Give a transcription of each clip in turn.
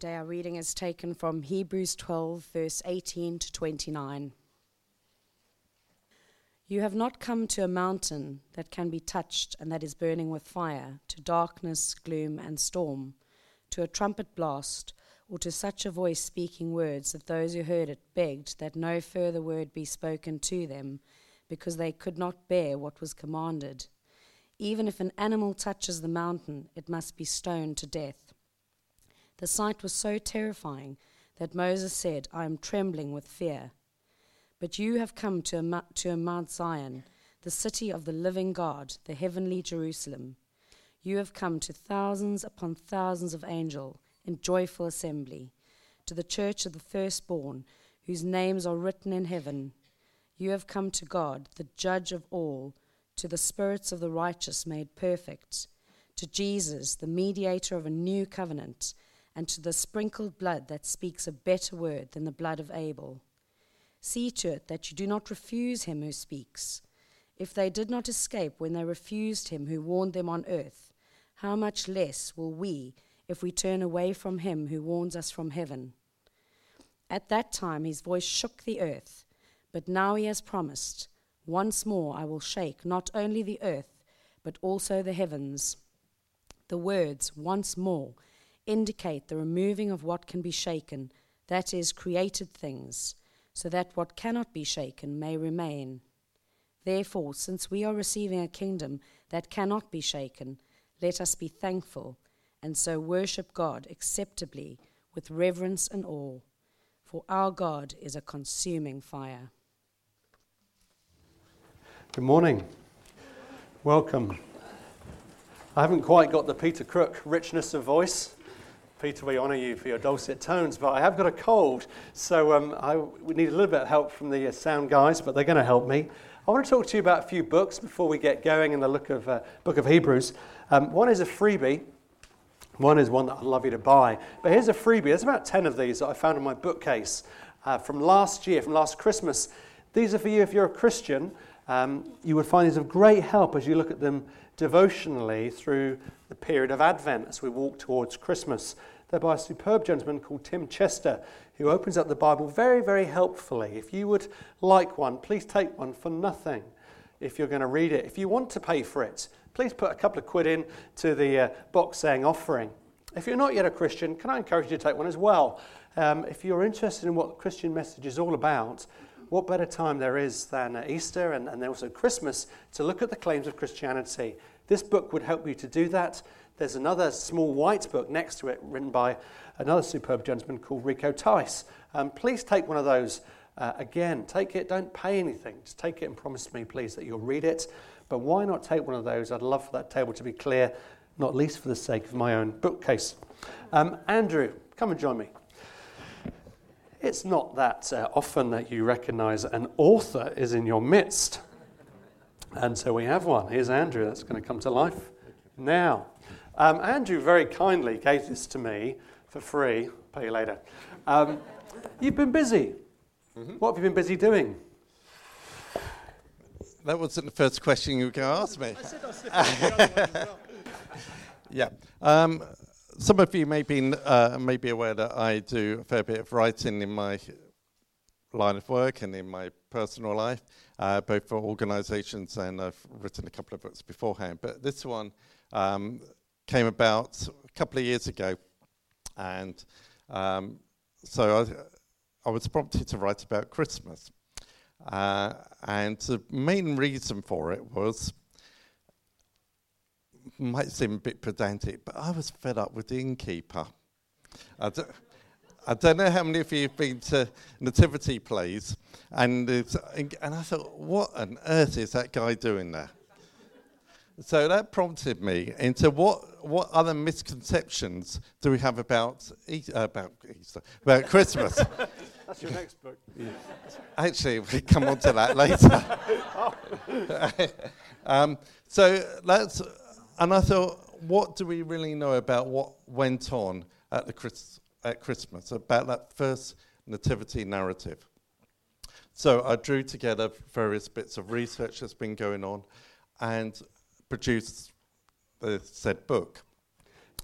Today, our reading is taken from Hebrews 12, verse 18 to 29. You have not come to a mountain that can be touched and that is burning with fire, to darkness, gloom, and storm, to a trumpet blast, or to such a voice speaking words that those who heard it begged that no further word be spoken to them, because they could not bear what was commanded. Even if an animal touches the mountain, it must be stoned to death. The sight was so terrifying that Moses said, I am trembling with fear. But you have come to, a, to a Mount Zion, the city of the living God, the heavenly Jerusalem. You have come to thousands upon thousands of angels in joyful assembly, to the church of the firstborn, whose names are written in heaven. You have come to God, the judge of all, to the spirits of the righteous made perfect, to Jesus, the mediator of a new covenant and to the sprinkled blood that speaks a better word than the blood of Abel. See to it that you do not refuse him who speaks. If they did not escape when they refused him who warned them on earth, how much less will we if we turn away from him who warns us from heaven? At that time his voice shook the earth, but now he has promised, Once more I will shake not only the earth, but also the heavens. The words, once more, indicate the removing of what can be shaken, that is, created things, so that what cannot be shaken may remain. Therefore, since we are receiving a kingdom that cannot be shaken, let us be thankful and so worship God acceptably with reverence and awe, for our God is a consuming fire. Good morning. Welcome. I haven't quite got the Peter Crook richness of voice. Peter, we honour you for your dulcet tones, but I have got a cold, so um, I we need a little bit of help from the uh, sound guys, but they're going to help me. I want to talk to you about a few books before we get going in the look of, uh, book of Hebrews. Um, one is a freebie. One is one that I'd love you to buy. But here's a freebie. There's about 10 of these that I found in my bookcase uh, from last year, from last Christmas. These are for you if you're a Christian. Um, you would find these of great help as you look at them devotionally through the period of Advent as we walk towards Christmas. They're by a superb gentleman called Tim Chester, who opens up the Bible very, very helpfully. If you would like one, please take one for nothing if you're going to read it. If you want to pay for it, please put a couple of quid in to the uh, box saying offering. If you're not yet a Christian, can I encourage you to take one as well? Um, if you're interested in what the Christian message is all about, what better time there is than uh, Easter and, and also Christmas to look at the claims of Christianity? This book would help you to do that. There's another small white book next to it written by another superb gentleman called Rico Tice. Um, please take one of those. Uh, again, take it, don't pay anything. Just take it and promise me, please, that you'll read it. But why not take one of those? I'd love for that table to be clear, not least for the sake of my own bookcase. Um, Andrew, come and join me. It's not that uh, often that you recognize an author is in your midst. And so we have one. Here's Andrew, that's going to come to life now. Um, Andrew very kindly gave this to me for free. Pay you later. Um, you've been busy. Mm-hmm. What have you been busy doing? That wasn't the first question you were going to ask me. well. yeah. Um, some of you may be, uh, may be aware that I do a fair bit of writing in my line of work and in my personal life, uh, both for organisations and I've written a couple of books beforehand. But this one um, came about a couple of years ago, and um, so I, I, was prompted to write about Christmas. Uh, and the main reason for it was might seem a bit pedantic, but I was fed up with the innkeeper. I don't, I don't know how many of you have been to nativity plays, and, and I thought, what on earth is that guy doing there? So that prompted me into what, what other misconceptions do we have about, e- uh, about Easter, about Christmas? That's your next book. Yeah. Actually, we come on to that later. um, so that's, and I thought, what do we really know about what went on at, the Chris, at Christmas, about that first nativity narrative? So I drew together various bits of research that's been going on and produced the said book.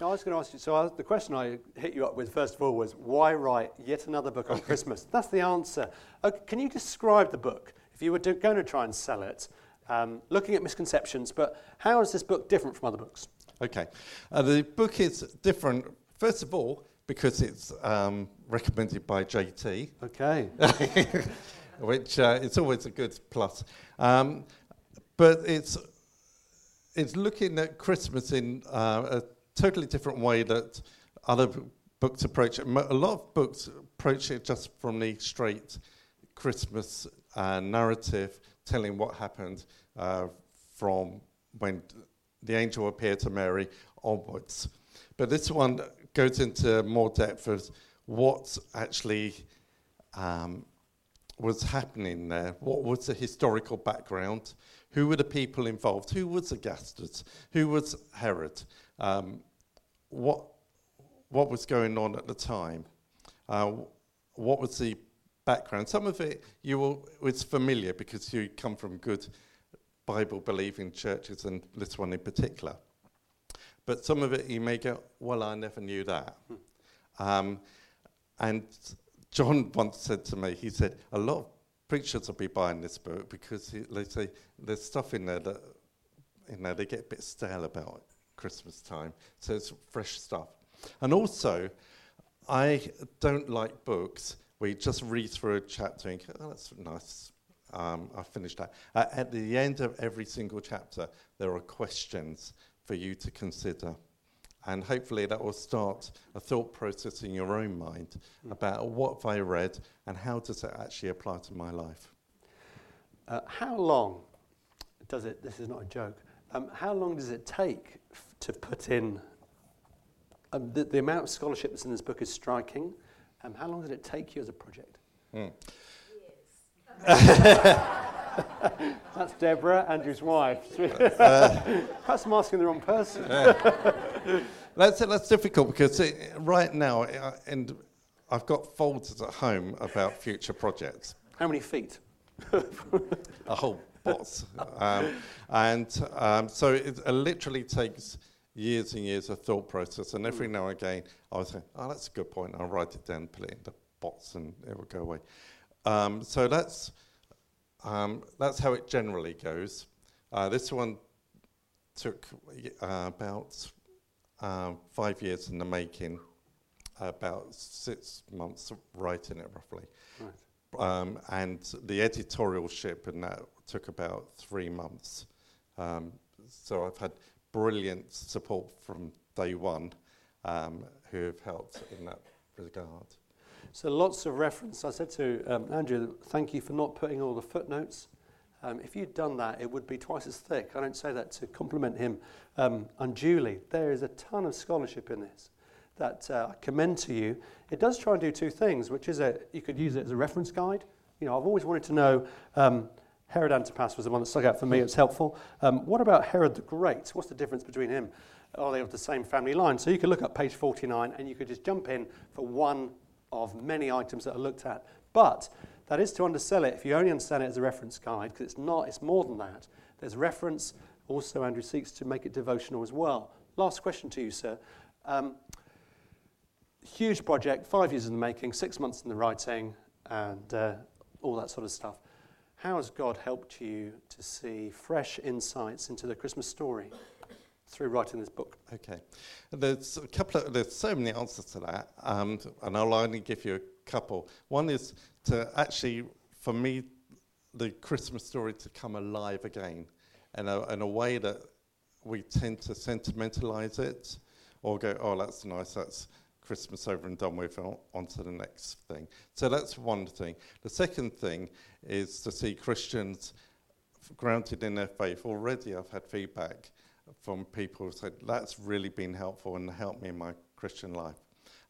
I was going to ask you, so I, the question I hit you up with first of all was, why write yet another book on Christmas? That's the answer. Okay, can you describe the book? If you were going to try and sell it, um, looking at misconceptions, but how is this book different from other books? Okay. Uh, the book is different, first of all, because it's um, recommended by JT. Okay. which uh, it's always a good plus. Um, but it's, it's looking at Christmas in uh, a totally different way that other books approach it. A lot of books approach it just from the straight Christmas uh, narrative, telling what happened uh, from when the angel appeared to Mary onwards. But this one goes into more depth of what actually um, was happening there. What was the historical background? Who were the people involved? Who was Augustus? Who was Herod? Um, what, what was going on at the time? Uh, what was the background? Some of it you will, it's familiar because you come from good Bible believing churches, and this one in particular. But some of it you may go, well, I never knew that. Um, and John once said to me, he said, a lot of preachers will be buying this book because he, they say there's stuff in there that, you know, they get a bit stale about Christmas time. So it's fresh stuff. And also, I don't like books where you just read through a chapter and go, oh, that's nice. Um, I finished that. Uh, at the end of every single chapter, there are questions for you to consider. And hopefully that will start a thought process in your own mind about what have I read and how does it actually apply to my life. Uh, how long does it, this is not a joke, um, how long does it take f- to put in, um, the, the amount of scholarship that's in this book is striking. Um, how long did it take you as a project? Mm. That's Deborah, Andrew's wife. Perhaps I'm asking the wrong person. That's, that's difficult because it, right now, uh, and I've got folders at home about future projects. How many feet? a whole box. um, and um, so it, it literally takes years and years of thought process. And every now and again, I was saying, oh, that's a good point. I'll write it down, put it in the box, and it will go away. Um, so that's, um, that's how it generally goes. Uh, this one took uh, about uh, five years in the making, about six months writing it roughly. Right. Um, and the editorialship and that took about three months. Um, so I've had brilliant support from day one um, who have helped in that regard. So lots of reference. I said to um, Andrew, thank you for not putting all the footnotes. Um, if you'd done that, it would be twice as thick. I don't say that to compliment him um, unduly. There is a ton of scholarship in this that uh, I commend to you. It does try and do two things, which is a, you could use it as a reference guide. You know, I've always wanted to know. Um, Herod Antipas was the one that stuck out for me. It's helpful. Um, what about Herod the Great? What's the difference between him? Are they of the same family line? So you could look up page 49 and you could just jump in for one of many items that are looked at. But that is to undersell it if you only understand it as a reference guide, because it's not, it's more than that. There's reference. Also, Andrew seeks to make it devotional as well. Last question to you, sir. Um, huge project, five years in the making, six months in the writing, and uh, all that sort of stuff. How has God helped you to see fresh insights into the Christmas story through writing this book? Okay. There's a couple of, there's so many answers to that, um, and I'll only give you a couple. One is to actually, for me, the Christmas story to come alive again in a, in a way that we tend to sentimentalize it or go, oh, that's nice, that's Christmas over and done with, on, on to the next thing. So that's one thing. The second thing is to see Christians grounded in their faith. Already I've had feedback from people who said, that's really been helpful and helped me in my Christian life.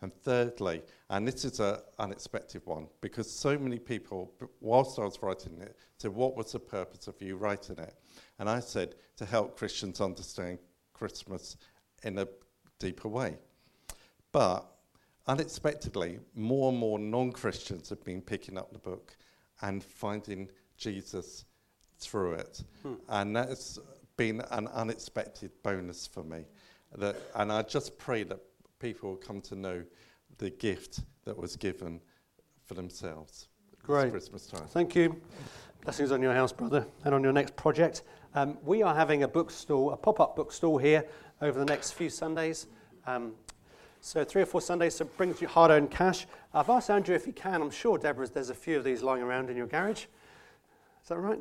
And thirdly, and this is an unexpected one, because so many people, whilst I was writing it, said, what was the purpose of you writing it? And I said, to help Christians understand Christmas in a deeper way. But unexpectedly, more and more non Christians have been picking up the book and finding Jesus through it. Hmm. And that's been an unexpected bonus for me. That, and I just pray that people will come to know the gift that was given for themselves. Great. Christmas time. Thank you. Blessings on your house, brother, and on your next project. Um, we are having a bookstall, a pop up bookstall here over the next few Sundays. Um, so, three or four Sundays, so bring your hard earned cash. I've asked Andrew if he can. I'm sure, Deborah, there's a few of these lying around in your garage. Is that right?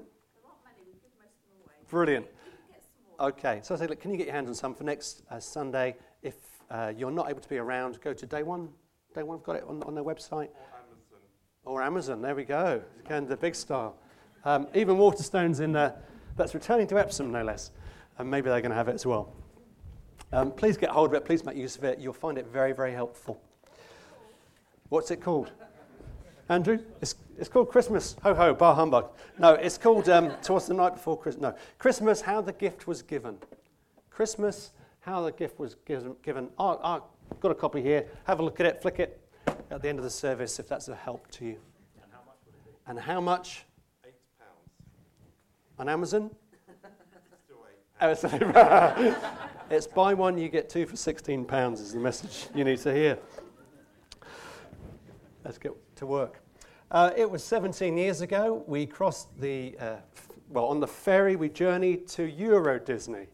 Brilliant. Okay, so I say, look, can you get your hands on some for next uh, Sunday? If uh, you're not able to be around, go to Day One. Day One have got it on, on their website. Or Amazon, there we go. Again, the big star. Um, even Waterstones in there. that's returning to Epsom, no less. And maybe they're going to have it as well. Um, please get hold of it. Please make use of it. You'll find it very, very helpful. What's it called? Andrew? It's, it's called Christmas. Ho ho, bar humbug. No, it's called um, Towards the Night Before Christmas. No, Christmas, How the Gift Was Given. Christmas, How the Gift Was Given. Oh, oh, I've got a copy here. Have a look at it, flick it at the end of the service if that's a help to you. And how much? And how much? Eight pounds. On Amazon? Still eight. it's buy one, you get two for £16 is the message you need to hear. Let's get to work. Uh, it was 17 years ago. We crossed the, uh, f- well, on the ferry, we journeyed to Euro Disney.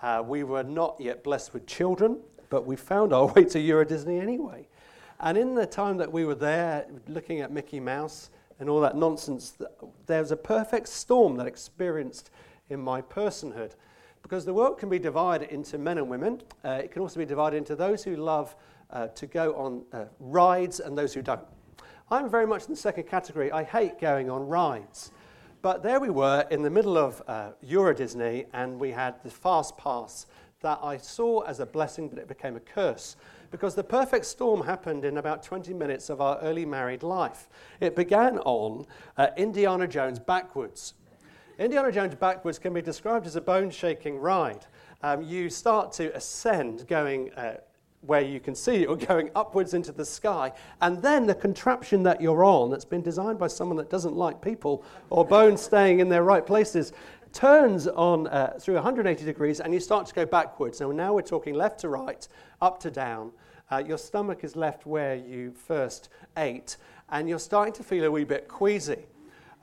Uh, we were not yet blessed with children, but we found our way to Euro Disney anyway. And in the time that we were there, looking at Mickey Mouse and all that nonsense, there was a perfect storm that experienced in my personhood. Because the world can be divided into men and women. Uh, it can also be divided into those who love uh, to go on uh, rides and those who don't. I'm very much in the second category. I hate going on rides. But there we were in the middle of uh, Euro Disney, and we had the fast pass that I saw as a blessing, but it became a curse because the perfect storm happened in about 20 minutes of our early married life. It began on uh, Indiana Jones backwards. Indiana Jones backwards can be described as a bone shaking ride. Um, you start to ascend, going uh, where you can see you're going upwards into the sky, and then the contraption that you're on, that's been designed by someone that doesn't like people or bones staying in their right places, turns on uh, through 180 degrees and you start to go backwards. So now we're talking left to right, up to down. Uh, your stomach is left where you first ate, and you're starting to feel a wee bit queasy.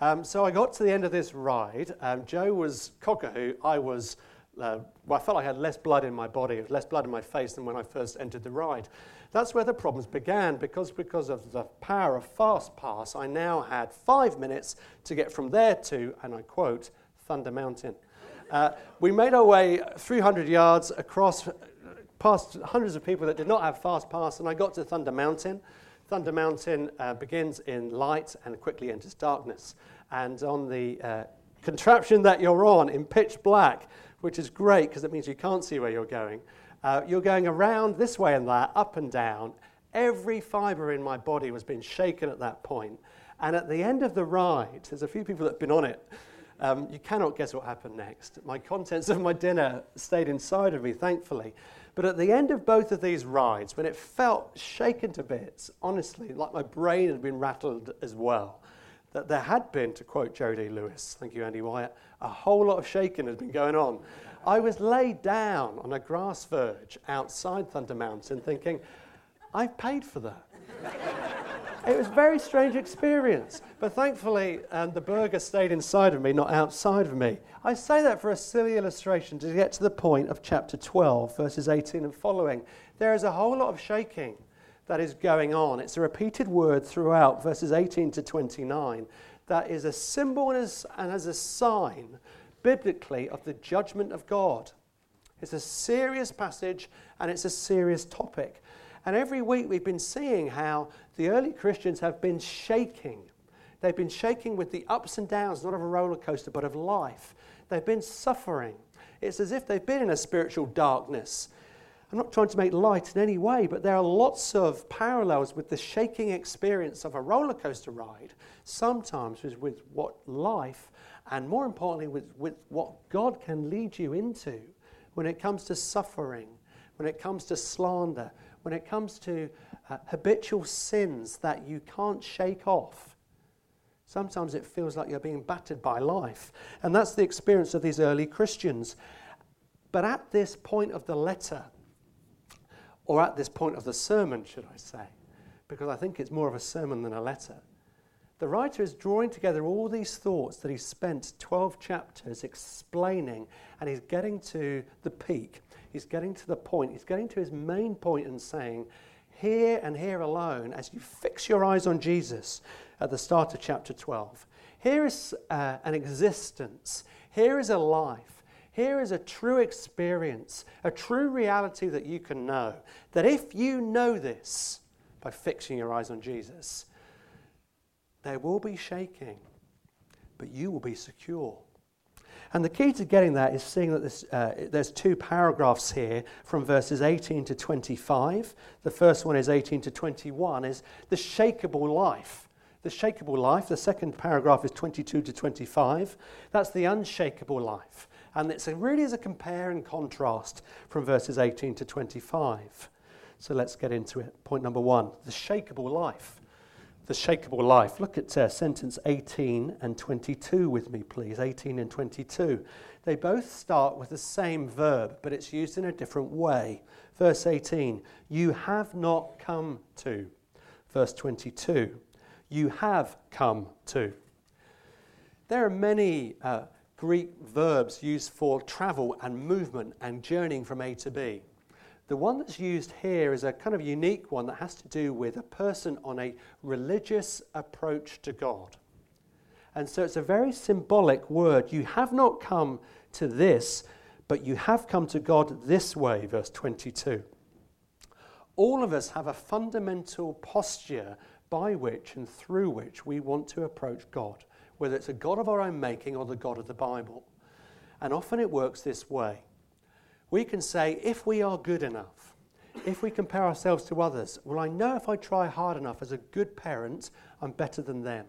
Um, so I got to the end of this ride. Um, Joe was cockahoo. I was, uh, well, I felt I had less blood in my body, less blood in my face than when I first entered the ride. That's where the problems began because, because of the power of Fast Pass, I now had five minutes to get from there to, and I quote, Thunder Mountain. Uh, we made our way 300 yards across, past hundreds of people that did not have fast pass, and I got to Thunder Mountain. Thunder Mountain uh, begins in light and quickly enters darkness. And on the uh, contraption that you're on in pitch black, which is great because it means you can't see where you're going, uh, you're going around this way and that, up and down. Every fiber in my body was being shaken at that point. And at the end of the ride, there's a few people that have been on it um, you cannot guess what happened next. My contents of my dinner stayed inside of me, thankfully. But at the end of both of these rides, when it felt shaken to bits, honestly, like my brain had been rattled as well, that there had been, to quote Lee Lewis, thank you, Andy Wyatt, a whole lot of shaking had been going on. I was laid down on a grass verge outside Thunder Mountain thinking, I've paid for that. It was a very strange experience. But thankfully, um, the burger stayed inside of me, not outside of me. I say that for a silly illustration to get to the point of chapter 12, verses 18 and following. There is a whole lot of shaking that is going on. It's a repeated word throughout, verses 18 to 29, that is a symbol and as, a sign, biblically, of the judgment of God. It's a serious passage and it's a serious topic. And every week we've been seeing how the early Christians have been shaking. They've been shaking with the ups and downs, not of a roller coaster, but of life. They've been suffering. It's as if they've been in a spiritual darkness. I'm not trying to make light in any way, but there are lots of parallels with the shaking experience of a roller coaster ride, sometimes with, with what life, and more importantly, with, with what God can lead you into when it comes to suffering, when it comes to slander, when it comes to uh, habitual sins that you can't shake off. Sometimes it feels like you're being battered by life. And that's the experience of these early Christians. But at this point of the letter, or at this point of the sermon, should I say, because I think it's more of a sermon than a letter. The writer is drawing together all these thoughts that he spent 12 chapters explaining, and he's getting to the peak. He's getting to the point. He's getting to his main point and saying, Here and here alone, as you fix your eyes on Jesus at the start of chapter 12, here is uh, an existence, here is a life, here is a true experience, a true reality that you can know. That if you know this by fixing your eyes on Jesus, there will be shaking, but you will be secure. And the key to getting that is seeing that this, uh, there's two paragraphs here from verses 18 to 25. The first one is 18 to 21, is the shakable life. The shakable life. The second paragraph is 22 to 25. That's the unshakable life. And it's a, really is a compare and contrast from verses 18 to 25. So let's get into it. Point number one the shakable life the shakable life. Look at uh, sentence 18 and 22 with me, please. 18 and 22. They both start with the same verb, but it's used in a different way. Verse 18, you have not come to. Verse 22, you have come to. There are many uh, Greek verbs used for travel and movement and journeying from A to B. The one that's used here is a kind of unique one that has to do with a person on a religious approach to God. And so it's a very symbolic word. You have not come to this, but you have come to God this way, verse 22. All of us have a fundamental posture by which and through which we want to approach God, whether it's a God of our own making or the God of the Bible. And often it works this way we can say, if we are good enough, if we compare ourselves to others, well, I know if I try hard enough as a good parent, I'm better than them.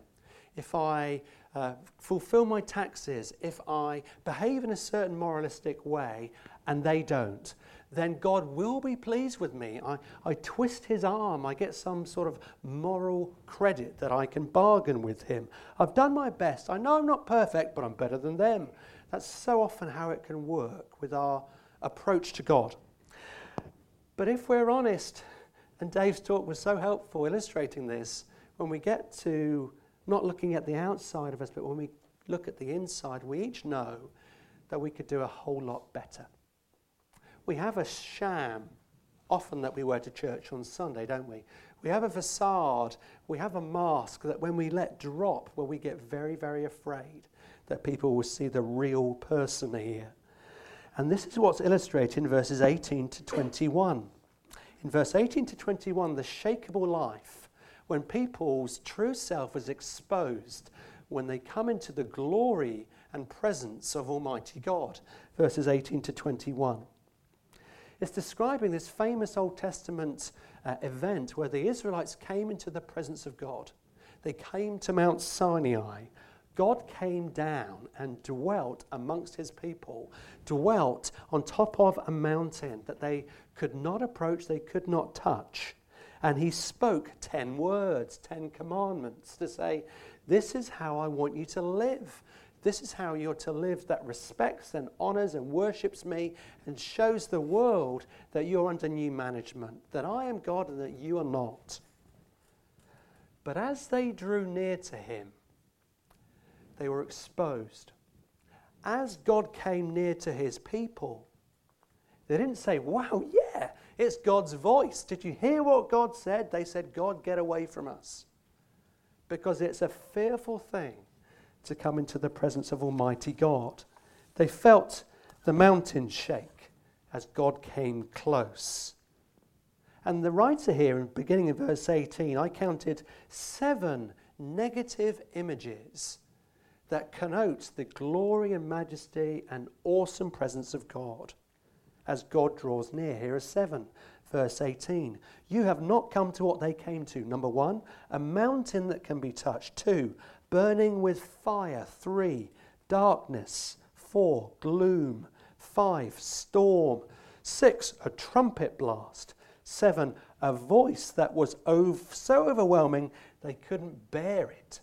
If I uh, fulfill my taxes, if I behave in a certain moralistic way and they don't, then God will be pleased with me. I, I twist his arm, I get some sort of moral credit that I can bargain with him. I've done my best. I know I'm not perfect, but I'm better than them. That's so often how it can work with our approach to God. But if we're honest, and Dave's talk was so helpful illustrating this, when we get to not looking at the outside of us, but when we look at the inside, we each know that we could do a whole lot better. We have a sham often that we wear to church on Sunday, don't we? We have a facade, we have a mask that when we let drop, well, we get very, very afraid that people will see the real person here. And this is what's illustrated in verses 18 to 21. In verse 18 to 21, the shakable life, when people's true self is exposed, when they come into the glory and presence of Almighty God. Verses 18 to 21. It's describing this famous Old Testament uh, event where the Israelites came into the presence of God. They came to Mount Sinai God came down and dwelt amongst his people, dwelt on top of a mountain that they could not approach, they could not touch. And he spoke 10 words, 10 commandments to say, This is how I want you to live. This is how you're to live that respects and honors and worships me and shows the world that you're under new management, that I am God and that you are not. But as they drew near to him, they were exposed. As God came near to his people, they didn't say, Wow, yeah, it's God's voice. Did you hear what God said? They said, God, get away from us. Because it's a fearful thing to come into the presence of Almighty God. They felt the mountain shake as God came close. And the writer here, in beginning in verse 18, I counted seven negative images that connotes the glory and majesty and awesome presence of God as God draws near. Here are seven. Verse 18. You have not come to what they came to. Number one, a mountain that can be touched. Two, burning with fire. Three, darkness. Four, gloom. Five, storm. Six, a trumpet blast. Seven, a voice that was ov- so overwhelming they couldn't bear it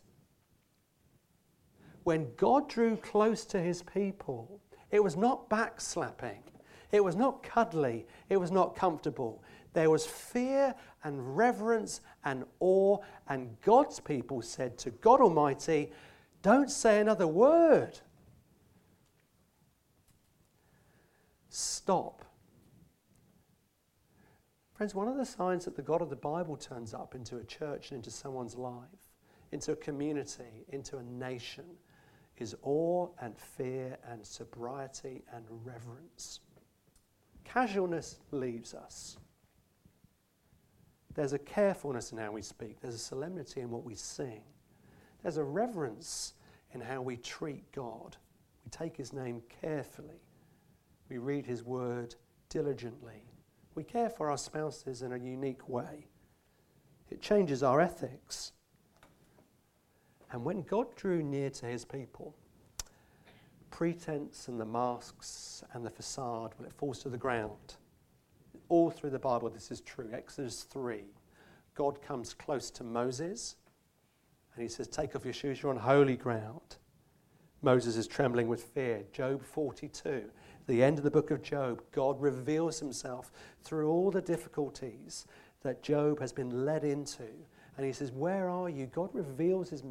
when God drew close to his people, it was not backslapping, it was not cuddly, it was not comfortable. There was fear and reverence and awe, and God's people said to God Almighty, Don't say another word. Stop. Friends, one of the signs that the God of the Bible turns up into a church and into someone's life, into a community, into a nation, is awe and fear and sobriety and reverence. Casualness leaves us. There's a carefulness in how we speak, there's a solemnity in what we sing, there's a reverence in how we treat God. We take his name carefully, we read his word diligently, we care for our spouses in a unique way. It changes our ethics. And when God drew near to his people, pretense and the masks and the facade, when it falls to the ground, all through the Bible, this is true. Exodus 3, God comes close to Moses and he says, Take off your shoes, you're on holy ground. Moses is trembling with fear. Job 42, the end of the book of Job, God reveals himself through all the difficulties that Job has been led into and he says, Where are you? God reveals his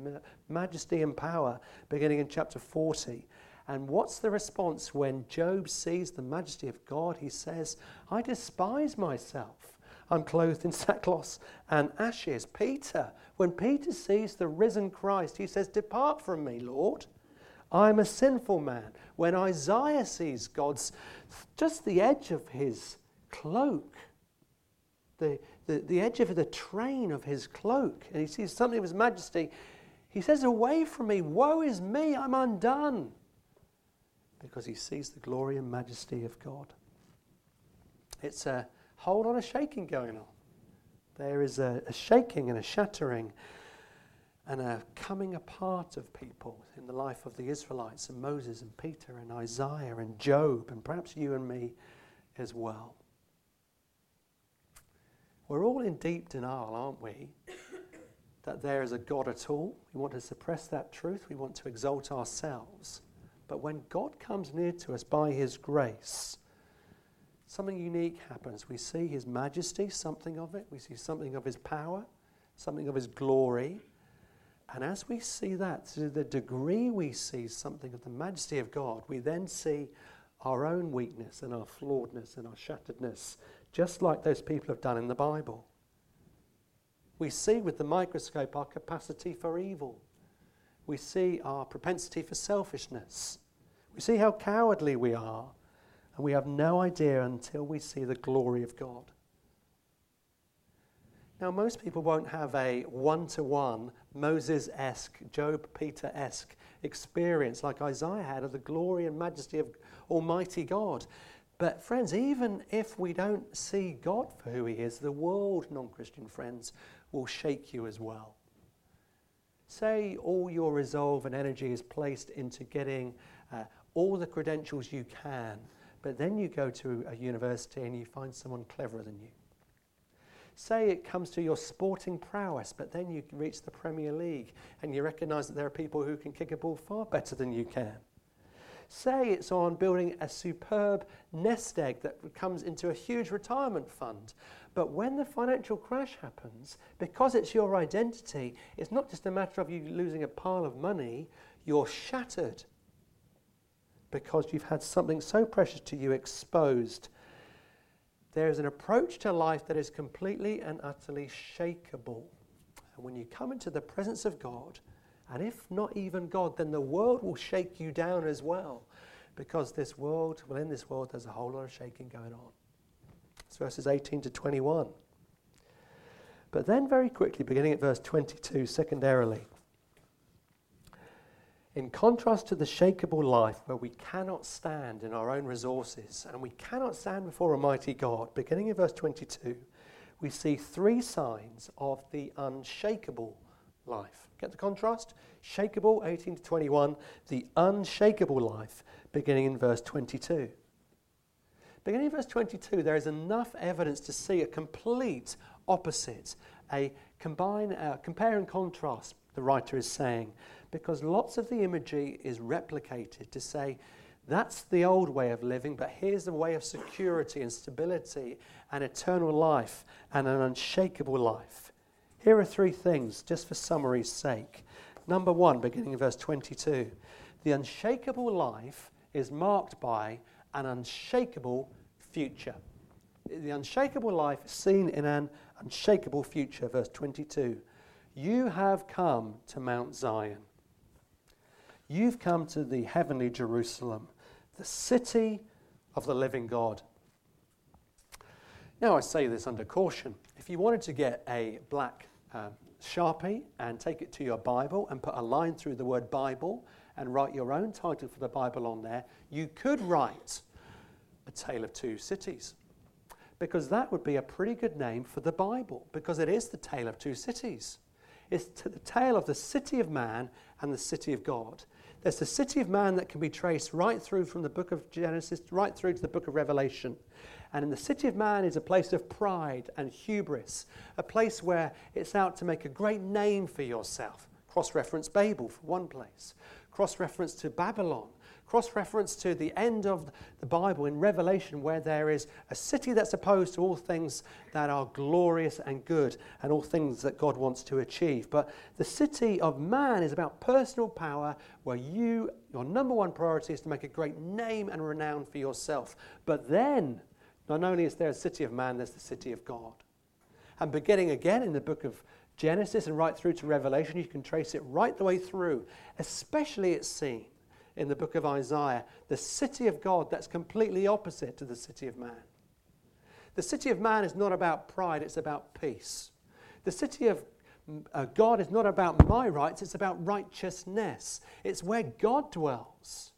majesty and power beginning in chapter 40. And what's the response when Job sees the majesty of God? He says, I despise myself. I'm clothed in sackcloth and ashes. Peter, when Peter sees the risen Christ, he says, Depart from me, Lord. I'm a sinful man. When Isaiah sees God's, just the edge of his cloak, the, the, the edge of the train of his cloak, and he sees something of his majesty. He says, Away from me, woe is me, I'm undone. Because he sees the glory and majesty of God. It's a hold on a shaking going on. There is a, a shaking and a shattering and a coming apart of people in the life of the Israelites and Moses and Peter and Isaiah and Job and perhaps you and me as well. We're all in deep denial, aren't we? that there is a God at all. We want to suppress that truth. We want to exalt ourselves. But when God comes near to us by His grace, something unique happens. We see His majesty, something of it. We see something of His power, something of His glory. And as we see that, to the degree we see something of the majesty of God, we then see our own weakness and our flawedness and our shatteredness just like those people have done in the Bible. We see with the microscope our capacity for evil. We see our propensity for selfishness. We see how cowardly we are. And we have no idea until we see the glory of God. Now, most people won't have a one to one Moses esque, Job Peter esque experience like Isaiah had of the glory and majesty of Almighty God. But, friends, even if we don't see God for who He is, the world, non Christian friends, will shake you as well. Say all your resolve and energy is placed into getting uh, all the credentials you can, but then you go to a university and you find someone cleverer than you. Say it comes to your sporting prowess, but then you reach the Premier League and you recognize that there are people who can kick a ball far better than you can. Say it's on building a superb nest egg that comes into a huge retirement fund. But when the financial crash happens, because it's your identity, it's not just a matter of you losing a pile of money, you're shattered because you've had something so precious to you exposed. There is an approach to life that is completely and utterly shakable. And when you come into the presence of God, and if not even God, then the world will shake you down as well. Because this world, well, in this world, there's a whole lot of shaking going on. It's verses 18 to 21. But then, very quickly, beginning at verse 22, secondarily, in contrast to the shakable life where we cannot stand in our own resources and we cannot stand before a mighty God, beginning in verse 22, we see three signs of the unshakable life. Get the contrast? Shakable, 18 to 21, the unshakable life, beginning in verse 22. Beginning in verse 22, there is enough evidence to see a complete opposite, a combine, uh, compare and contrast, the writer is saying, because lots of the imagery is replicated to say That's the old way of living, but here's a way of security and stability and eternal life and an unshakable life. Here are three things, just for summary's sake. Number one, beginning in verse 22, the unshakable life is marked by an unshakable future. The unshakable life is seen in an unshakable future. Verse 22 You have come to Mount Zion. You've come to the heavenly Jerusalem, the city of the living God. Now, I say this under caution. If you wanted to get a black uh, Sharpie and take it to your Bible and put a line through the word Bible and write your own title for the Bible on there, you could write A Tale of Two Cities. Because that would be a pretty good name for the Bible, because it is the tale of two cities. It's the tale of the city of man and the city of God. There's the city of man that can be traced right through from the book of Genesis right through to the book of Revelation. And in the city of man is a place of pride and hubris, a place where it's out to make a great name for yourself. Cross reference Babel for one place, cross reference to Babylon, cross reference to the end of the Bible in Revelation, where there is a city that's opposed to all things that are glorious and good and all things that God wants to achieve. But the city of man is about personal power, where you, your number one priority is to make a great name and renown for yourself. But then, not only is there a city of man, there's the city of God. And beginning again in the book of Genesis and right through to Revelation, you can trace it right the way through. Especially it's seen in the book of Isaiah, the city of God that's completely opposite to the city of man. The city of man is not about pride, it's about peace. The city of uh, God is not about my rights, it's about righteousness. It's where God dwells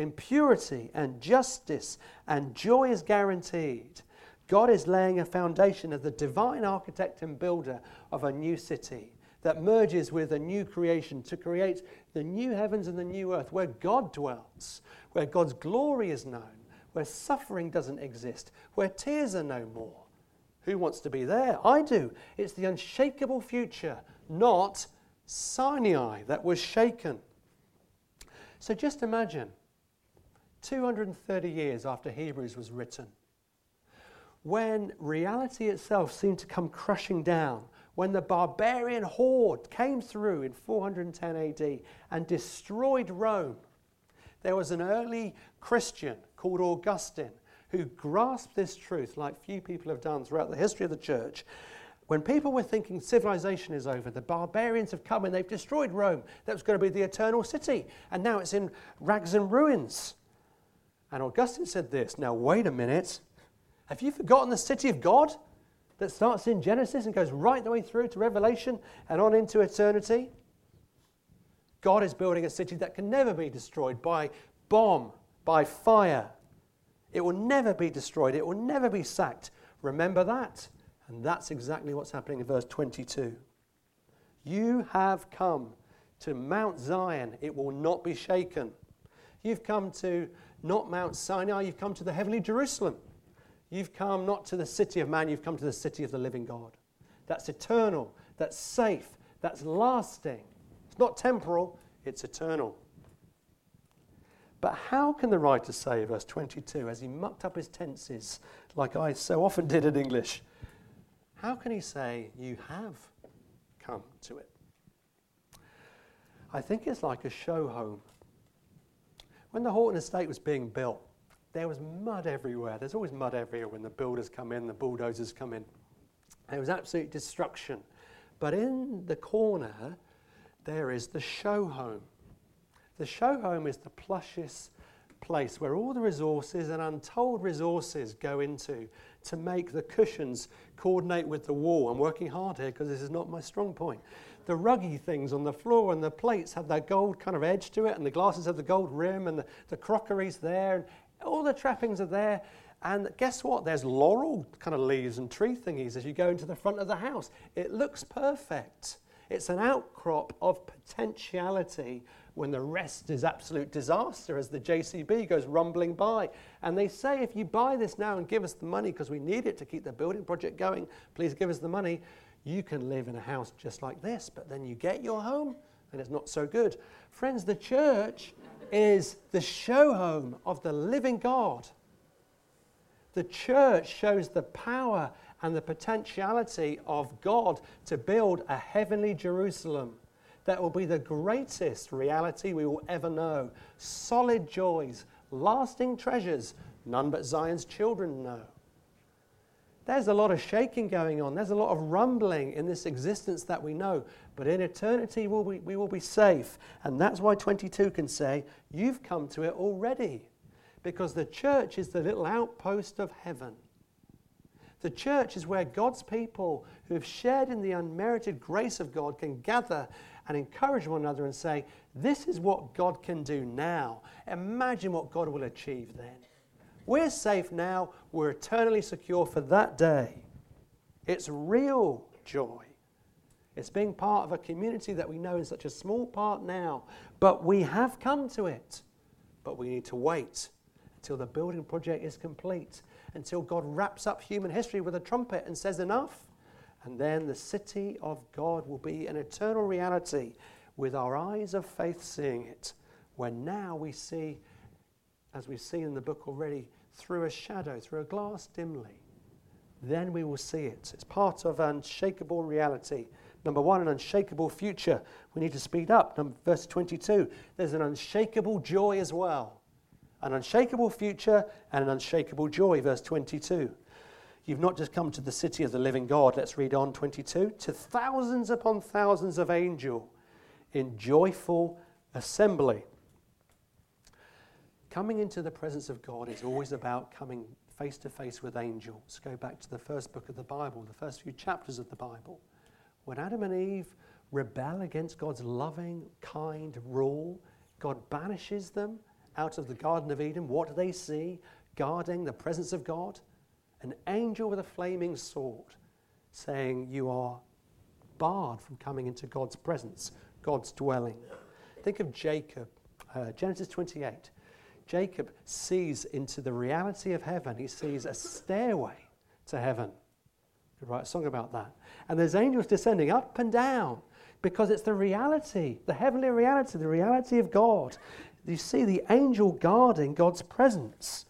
in purity and justice, and joy is guaranteed. God is laying a foundation as the divine architect and builder of a new city that merges with a new creation to create the new heavens and the new earth where God dwells, where God's glory is known, where suffering doesn't exist, where tears are no more. Who wants to be there? I do. It's the unshakable future, not Sinai that was shaken. So just imagine 230 years after Hebrews was written, when reality itself seemed to come crushing down when the barbarian horde came through in 410 AD and destroyed Rome, there was an early Christian called Augustine who grasped this truth like few people have done throughout the history of the church. When people were thinking civilization is over, the barbarians have come and they've destroyed Rome. That was going to be the eternal city. And now it's in rags and ruins. And Augustine said this Now, wait a minute. Have you forgotten the city of God? that starts in Genesis and goes right the way through to Revelation and on into eternity. God is building a city that can never be destroyed by bomb, by fire. It will never be destroyed, it will never be sacked. Remember that. And that's exactly what's happening in verse 22. You have come to Mount Zion, it will not be shaken. You've come to not Mount Sinai, you've come to the heavenly Jerusalem. You've come not to the city of man, you've come to the city of the living God. That's eternal, that's safe, that's lasting. It's not temporal, it's eternal. But how can the writer say, verse 22, as he mucked up his tenses, like I so often did in English, how can he say, You have come to it? I think it's like a show home. When the Horton estate was being built, there was mud everywhere. There's always mud everywhere when the builders come in, the bulldozers come in. There was absolute destruction. But in the corner, there is the show home. The show home is the plushest place where all the resources and untold resources go into to make the cushions coordinate with the wall. I'm working hard here because this is not my strong point. The ruggy things on the floor and the plates have that gold kind of edge to it, and the glasses have the gold rim, and the, the crockery's there, and all the trappings are there. And guess what? There's laurel kind of leaves and tree thingies as you go into the front of the house. It looks perfect. It's an outcrop of potentiality when the rest is absolute disaster as the JCB goes rumbling by. And they say, if you buy this now and give us the money because we need it to keep the building project going, please give us the money, you can live in a house just like this. But then you get your home and it's not so good. Friends, the church is the show home of the living God. The church shows the power and the potentiality of God to build a heavenly Jerusalem that will be the greatest reality we will ever know. Solid joys, lasting treasures, none but Zion's children know. There's a lot of shaking going on. There's a lot of rumbling in this existence that we know. But in eternity, we'll be, we will be safe. And that's why 22 can say, You've come to it already. Because the church is the little outpost of heaven. The church is where God's people who have shared in the unmerited grace of God can gather and encourage one another and say, This is what God can do now. Imagine what God will achieve then. We're safe now, we're eternally secure for that day. It's real joy. It's being part of a community that we know is such a small part now, but we have come to it. But we need to wait until the building project is complete, until God wraps up human history with a trumpet and says, Enough. And then the city of God will be an eternal reality with our eyes of faith seeing it, where now we see, as we've seen in the book already, through a shadow, through a glass dimly. Then we will see it. It's part of unshakable reality. Number one, an unshakable future. We need to speed up. Number, verse 22, there's an unshakable joy as well. An unshakable future and an unshakable joy, verse 22. You've not just come to the city of the living God, let's read on 22, to thousands upon thousands of angels in joyful assembly. Coming into the presence of God is always about coming face to face with angels. Go back to the first book of the Bible, the first few chapters of the Bible. When Adam and Eve rebel against God's loving, kind rule, God banishes them out of the Garden of Eden. What do they see? Guarding the presence of God? An angel with a flaming sword saying, You are barred from coming into God's presence, God's dwelling. Think of Jacob, uh, Genesis 28. Jacob sees into the reality of heaven. He sees a stairway to heaven. Could write a song about that. And there's angels descending up and down because it's the reality, the heavenly reality, the reality of God. You see the angel guarding God's presence.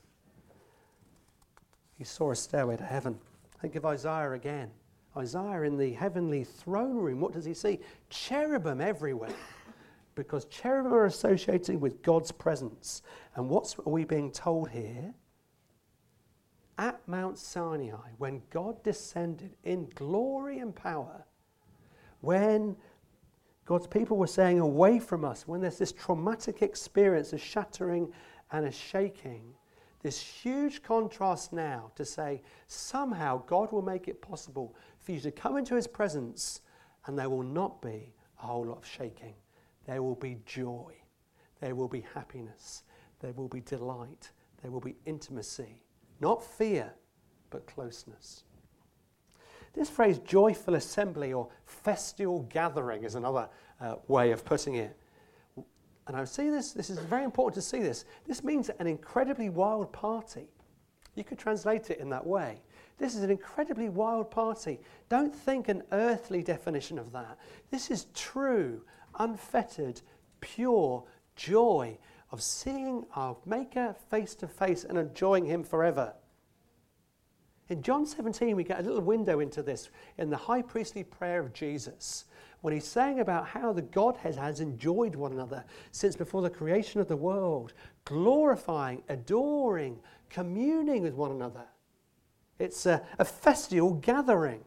He saw a stairway to heaven. Think of Isaiah again. Isaiah in the heavenly throne room, what does he see? Cherubim everywhere because cherubim are associated with God's presence. And what are we being told here? At Mount Sinai, when God descended in glory and power, when God's people were saying, Away from us, when there's this traumatic experience, a shattering and a shaking, this huge contrast now to say, somehow God will make it possible for you to come into his presence and there will not be a whole lot of shaking there will be joy, there will be happiness, there will be delight, there will be intimacy. Not fear, but closeness. This phrase, joyful assembly or festal gathering, is another uh, way of putting it. And I see this, this is very important to see this. This means an incredibly wild party. You could translate it in that way. This is an incredibly wild party. Don't think an earthly definition of that. This is true, unfettered, pure joy of seeing our Maker face to face and enjoying Him forever. In John 17, we get a little window into this in the high priestly prayer of Jesus, when he's saying about how the Godhead has enjoyed one another since before the creation of the world, glorifying, adoring, communing with one another. It's a, a festival gathering.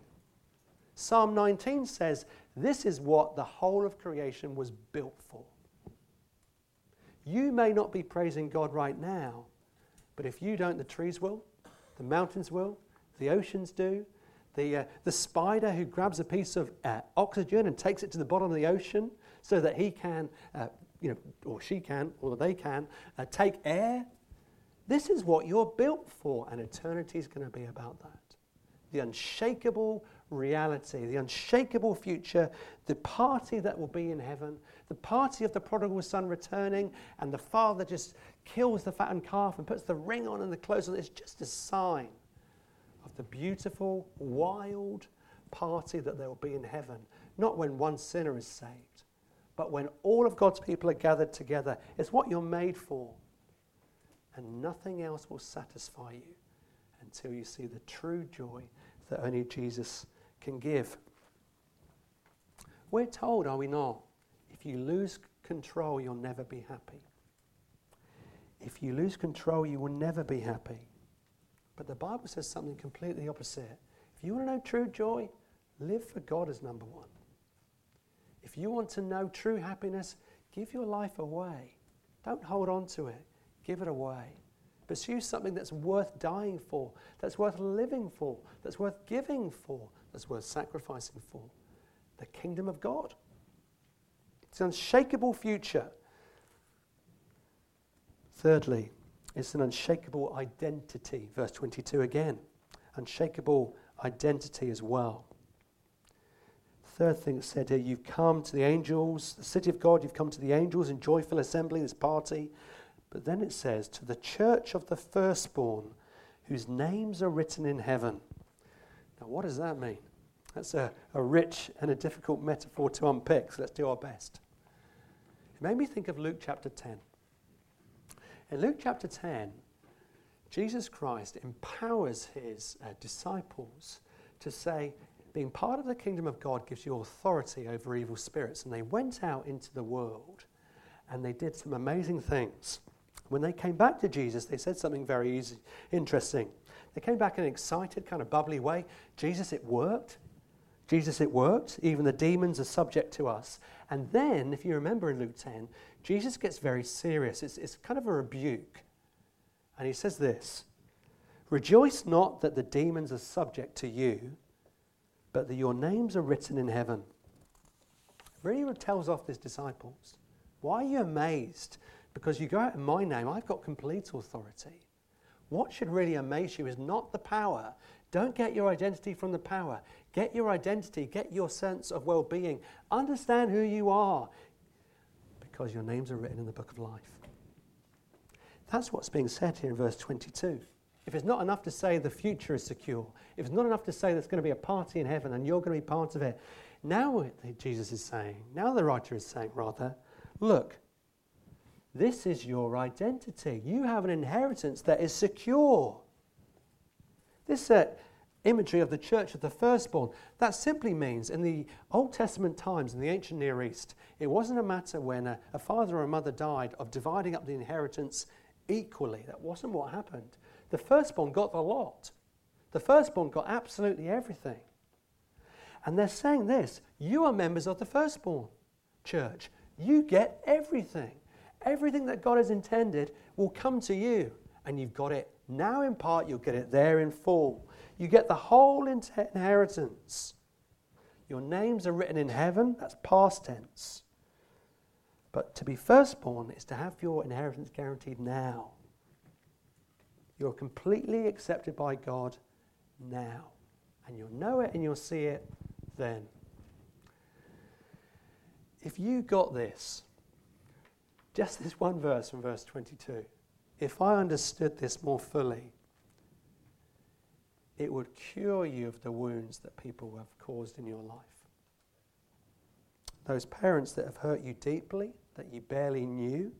Psalm 19 says, this is what the whole of creation was built for. You may not be praising God right now, but if you don't, the trees will, the mountains will, the oceans do. The, uh, the spider who grabs a piece of uh, oxygen and takes it to the bottom of the ocean so that he can, uh, you know, or she can, or they can, uh, take air. This is what you're built for, and eternity is going to be about that. The unshakable reality, the unshakable future, the party that will be in heaven, the party of the prodigal son returning, and the father just kills the fattened calf and puts the ring on and the clothes on. It's just a sign of the beautiful, wild party that there will be in heaven. Not when one sinner is saved, But when all of God's people are gathered together, it's what you're made for. And nothing else will satisfy you until you see the true joy that only Jesus can give. We're told, are we not? If you lose control, you'll never be happy. If you lose control, you will never be happy. But the Bible says something completely opposite. If you want to know true joy, live for God as number one. If you want to know true happiness, give your life away. Don't hold on to it, give it away. Pursue something that's worth dying for, that's worth living for, that's worth giving for, that's worth sacrificing for. The kingdom of God. It's an unshakable future. Thirdly, it's an unshakable identity. Verse 22 again. Unshakable identity as well. Third thing said here, you've come to the angels, the city of God, you've come to the angels in joyful assembly, this party. But then it says, to the church of the firstborn, whose names are written in heaven. Now, what does that mean? That's a, a rich and a difficult metaphor to unpick, so let's do our best. It made me think of Luke chapter 10. In Luke chapter 10, Jesus Christ empowers his uh, disciples to say, being part of the kingdom of God gives you authority over evil spirits. And they went out into the world and they did some amazing things. When they came back to Jesus, they said something very easy, interesting. They came back in an excited, kind of bubbly way. Jesus, it worked. Jesus, it worked. Even the demons are subject to us. And then, if you remember in Luke 10, Jesus gets very serious. It's, it's kind of a rebuke. And he says this Rejoice not that the demons are subject to you, but that your names are written in heaven. Really tells off his disciples. Why are you amazed? Because you go out in my name, I've got complete authority. What should really amaze you is not the power. Don't get your identity from the power. Get your identity, get your sense of well being. Understand who you are because your names are written in the book of life. That's what's being said here in verse 22. If it's not enough to say the future is secure, if it's not enough to say there's going to be a party in heaven and you're going to be part of it, now Jesus is saying, now the writer is saying, rather, look, this is your identity. You have an inheritance that is secure. This uh, imagery of the church of the firstborn, that simply means in the Old Testament times, in the ancient Near East, it wasn't a matter when a, a father or a mother died of dividing up the inheritance equally. That wasn't what happened. The firstborn got the lot. The firstborn got absolutely everything. And they're saying this you are members of the firstborn church. You get everything. Everything that God has intended will come to you, and you've got it now in part, you'll get it there in full. You get the whole inheritance. Your names are written in heaven, that's past tense. But to be firstborn is to have your inheritance guaranteed now. You're completely accepted by God now. And you'll know it and you'll see it then. If you got this, just this one verse from verse 22, if I understood this more fully, it would cure you of the wounds that people have caused in your life. Those parents that have hurt you deeply, that you barely knew,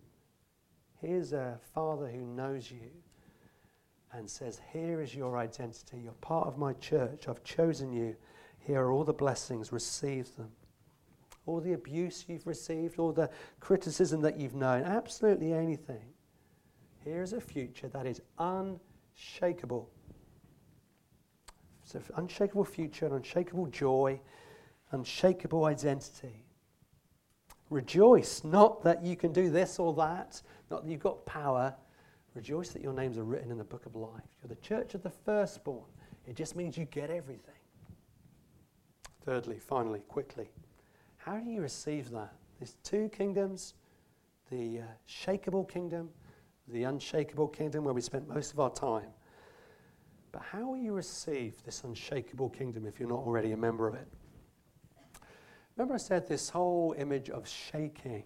here's a father who knows you and says, Here is your identity. You're part of my church. I've chosen you. Here are all the blessings. Receive them. All the abuse you've received, all the criticism that you've known, absolutely anything. Here's a future that is unshakable. It's an unshakable future, an unshakable joy, unshakable identity. Rejoice, not that you can do this or that, not that you've got power, Rejoice that your names are written in the book of life. You're the church of the firstborn. It just means you get everything. Thirdly, finally, quickly, how do you receive that? These two kingdoms, the uh, shakable kingdom, the unshakable kingdom, where we spent most of our time. But how will you receive this unshakable kingdom if you're not already a member of it? Remember, I said this whole image of shaking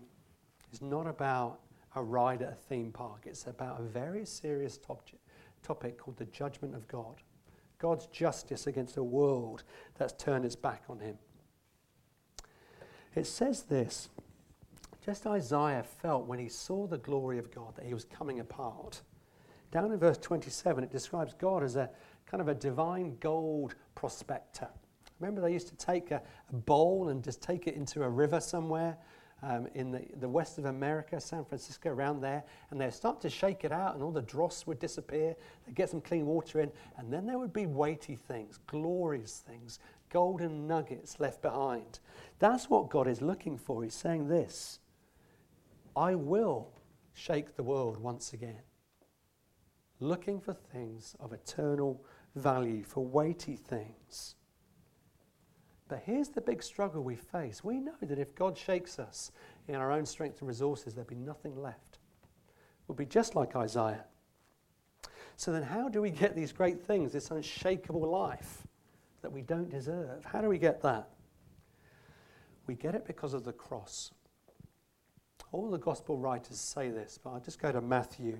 is not about a ride at a theme park. It's about a very serious top- topic called the judgment of God. God's justice against a world that's turned its back on him. It says this just Isaiah felt when he saw the glory of God that he was coming apart. Down in verse 27, it describes God as a kind of a divine gold prospector. Remember, they used to take a, a bowl and just take it into a river somewhere um, in the, the west of America, San Francisco, around there, and they'd start to shake it out, and all the dross would disappear. They'd get some clean water in, and then there would be weighty things, glorious things, golden nuggets left behind. That's what God is looking for. He's saying this I will shake the world once again. Looking for things of eternal value, for weighty things. But here's the big struggle we face. We know that if God shakes us in our own strength and resources, there'll be nothing left. We'll be just like Isaiah. So then, how do we get these great things, this unshakable life that we don't deserve? How do we get that? We get it because of the cross. All the gospel writers say this, but I'll just go to Matthew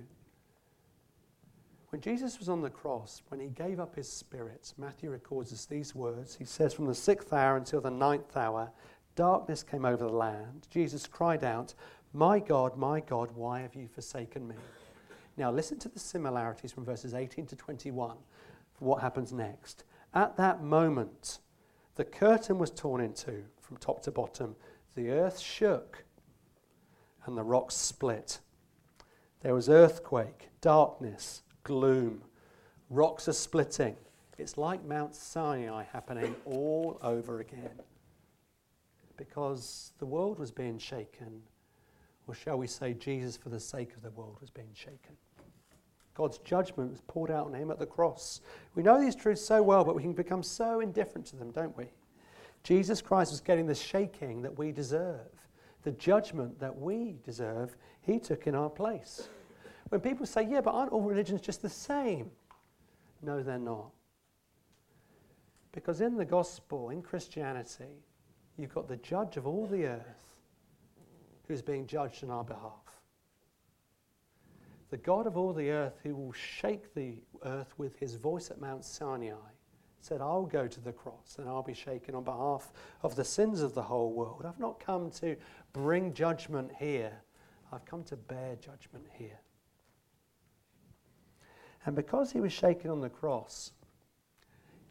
when Jesus was on the cross, when he gave up his spirit, Matthew records us these words. He says, From the sixth hour until the ninth hour, darkness came over the land. Jesus cried out, My God, my God, why have you forsaken me? Now, listen to the similarities from verses 18 to 21 for what happens next. At that moment, the curtain was torn in two from top to bottom. The earth shook and the rocks split. There was earthquake, darkness, gloom. Rocks are splitting. It's like Mount Sinai happening all over again. Because the world was being shaken, or shall we say, Jesus, for the sake of the world, was being shaken. God's judgment was poured out on him at the cross. We know these truths so well, but we can become so indifferent to them, don't we? Jesus Christ was getting the shaking that we deserve, the judgment that we deserve, he took in our place. When people say, yeah, but aren't all religions just the same? No, they're not. Because in the gospel, in Christianity, you've got the judge of all the earth who's being judged on our behalf. The God of all the earth who will shake the earth with his voice at Mount Sinai said, I'll go to the cross and I'll be shaken on behalf of the sins of the whole world. I've not come to bring judgment here, I've come to bear judgment here. And because he was shaken on the cross,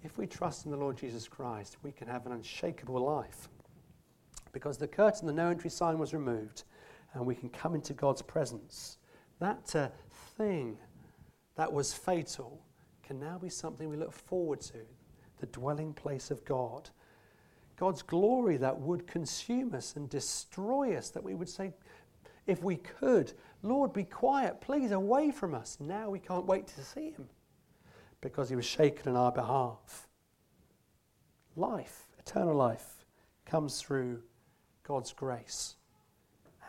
if we trust in the Lord Jesus Christ, we can have an unshakable life. Because the curtain, the no entry sign was removed, and we can come into God's presence. That uh, thing that was fatal can now be something we look forward to the dwelling place of God. God's glory that would consume us and destroy us, that we would say, if we could, Lord, be quiet, please, away from us. Now we can't wait to see him because he was shaken on our behalf. Life, eternal life, comes through God's grace.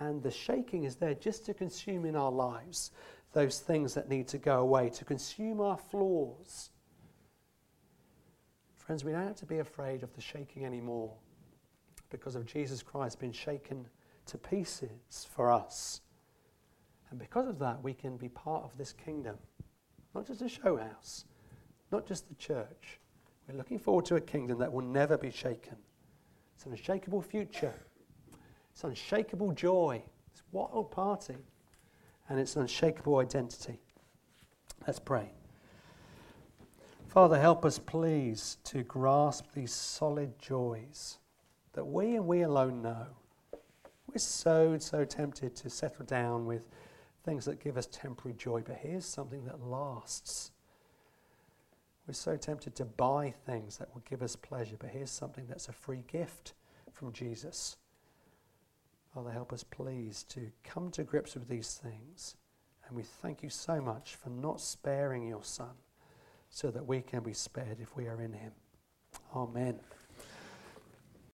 And the shaking is there just to consume in our lives those things that need to go away, to consume our flaws. Friends, we don't have to be afraid of the shaking anymore because of Jesus Christ being shaken to pieces for us. And because of that, we can be part of this kingdom. Not just a show house, not just the church. We're looking forward to a kingdom that will never be shaken. It's an unshakable future, it's unshakable joy, it's wild party, and it's unshakable identity. Let's pray. Father, help us, please, to grasp these solid joys that we and we alone know. We're so, so tempted to settle down with things that give us temporary joy, but here's something that lasts. We're so tempted to buy things that will give us pleasure, but here's something that's a free gift from Jesus. Father, help us, please, to come to grips with these things. And we thank you so much for not sparing your Son so that we can be spared if we are in him. Amen.